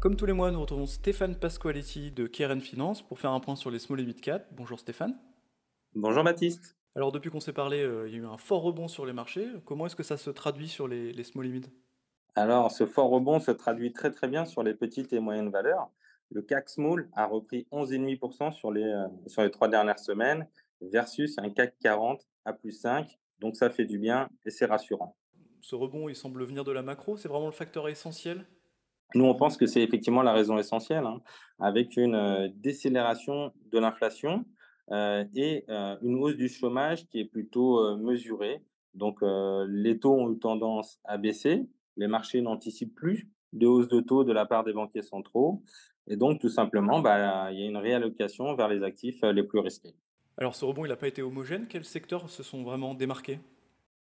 Comme tous les mois, nous retrouvons Stéphane Pasqualetti de Keren Finance pour faire un point sur les small et mid cap. Bonjour Stéphane. Bonjour Baptiste. Alors depuis qu'on s'est parlé, euh, il y a eu un fort rebond sur les marchés. Comment est-ce que ça se traduit sur les, les small et mid? Alors, ce fort rebond se traduit très très bien sur les petites et moyennes valeurs. Le CAC Small a repris 11,5% sur les, euh, sur les trois dernières semaines versus un CAC 40 à plus 5. Donc ça fait du bien et c'est rassurant. Ce rebond, il semble venir de la macro. C'est vraiment le facteur essentiel? Nous, on pense que c'est effectivement la raison essentielle, hein, avec une euh, décélération de l'inflation euh, et euh, une hausse du chômage qui est plutôt mesurée. Donc, les taux ont eu tendance à baisser. Les marchés n'anticipent plus de hausse de taux de la part des banquiers centraux. Et donc, tout simplement, bah, il y a une réallocation vers les actifs les plus risqués. Alors ce rebond, il n'a pas été homogène. Quels secteurs se sont vraiment démarqués?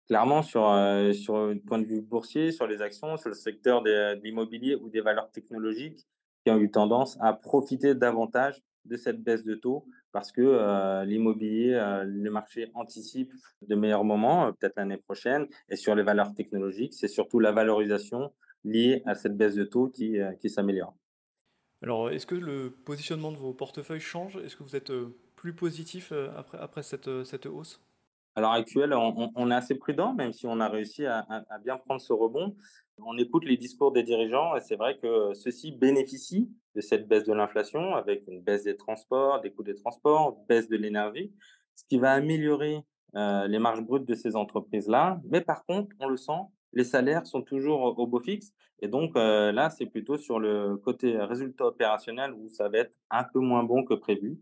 Clairement, sur, euh, sur un point de vue boursier, sur les actions, sur le secteur des- de l'immobilier ou des valeurs technologiques qui ont eu tendance à profiter davantage de cette baisse de taux parce que euh, l'immobilier, euh, le marché anticipe de meilleurs moments, euh, peut-être l'année prochaine. Et sur les valeurs technologiques, c'est surtout la valorisation liée à cette baisse de taux qui, euh, s'améliore. Alors est-ce que le positionnement de vos portefeuilles change? Est-ce que vous êtes euh, plus positif euh, après, euh, cette hausse? À l'heure actuelle, on, est assez prudent, même si on a réussi à, bien prendre ce rebond. On écoute les discours des dirigeants et c'est vrai que ceux-ci bénéficient de cette baisse de l'inflation avec une baisse des transports, des coûts des transports, baisse de l'énergie, ce qui va améliorer euh, les marges brutes de ces entreprises-là. Mais par contre, on le sent, les salaires sont toujours au au beau fixe. Et donc euh, là, c'est plutôt sur le côté résultat opérationnel où ça va être un peu moins bon que prévu.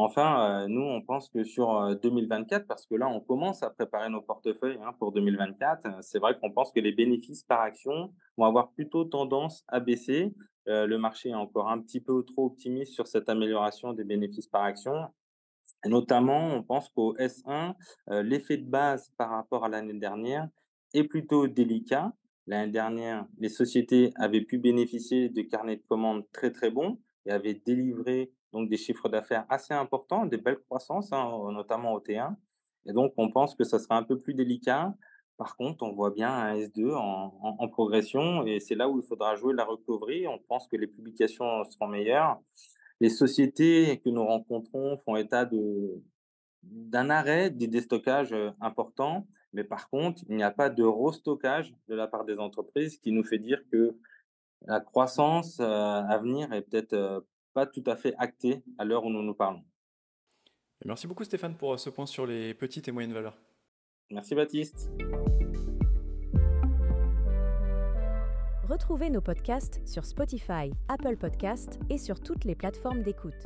Enfin, heu, nous, on pense que sur, heu, 2024, parce que là, on commence à préparer nos portefeuilles, hein, pour 2024, heu, c'est vrai qu'on pense que les bénéfices par action vont avoir plutôt tendance à baisser. Le marché est encore un petit peu trop optimiste sur cette amélioration des bénéfices par action et notamment, on pense qu'au S1, heu, l'effet de base par rapport à l'année dernière est plutôt délicat. L'année dernière, les sociétés avaient pu bénéficier de carnets de commandes très, très bons et avaient délivré donc des chiffres d'affaires assez importants, des belles croissances, hein, notamment au T1 et donc on pense que ça sera un peu plus délicat. Par contre, on voit bien un S2 en progression et c'est là où il faudra jouer la recovery. On pense que les publications seront meilleures les sociétés que nous rencontrons font état d'un arrêt des déstockages, heu, importants, mais par contre, il n'y a pas de restockage de la part des entreprises, qui nous fait dire que la croissance, heu, à venir est peut-être, heu, pas tout à fait actée à l'heure où nous nous parlons. Merci beaucoup Stéphane pour euh, ce point sur les petites et moyennes valeurs. Merci Baptiste. Retrouvez nos podcasts sur Spotify, Apple Podcasts et sur toutes les plateformes d'écoute.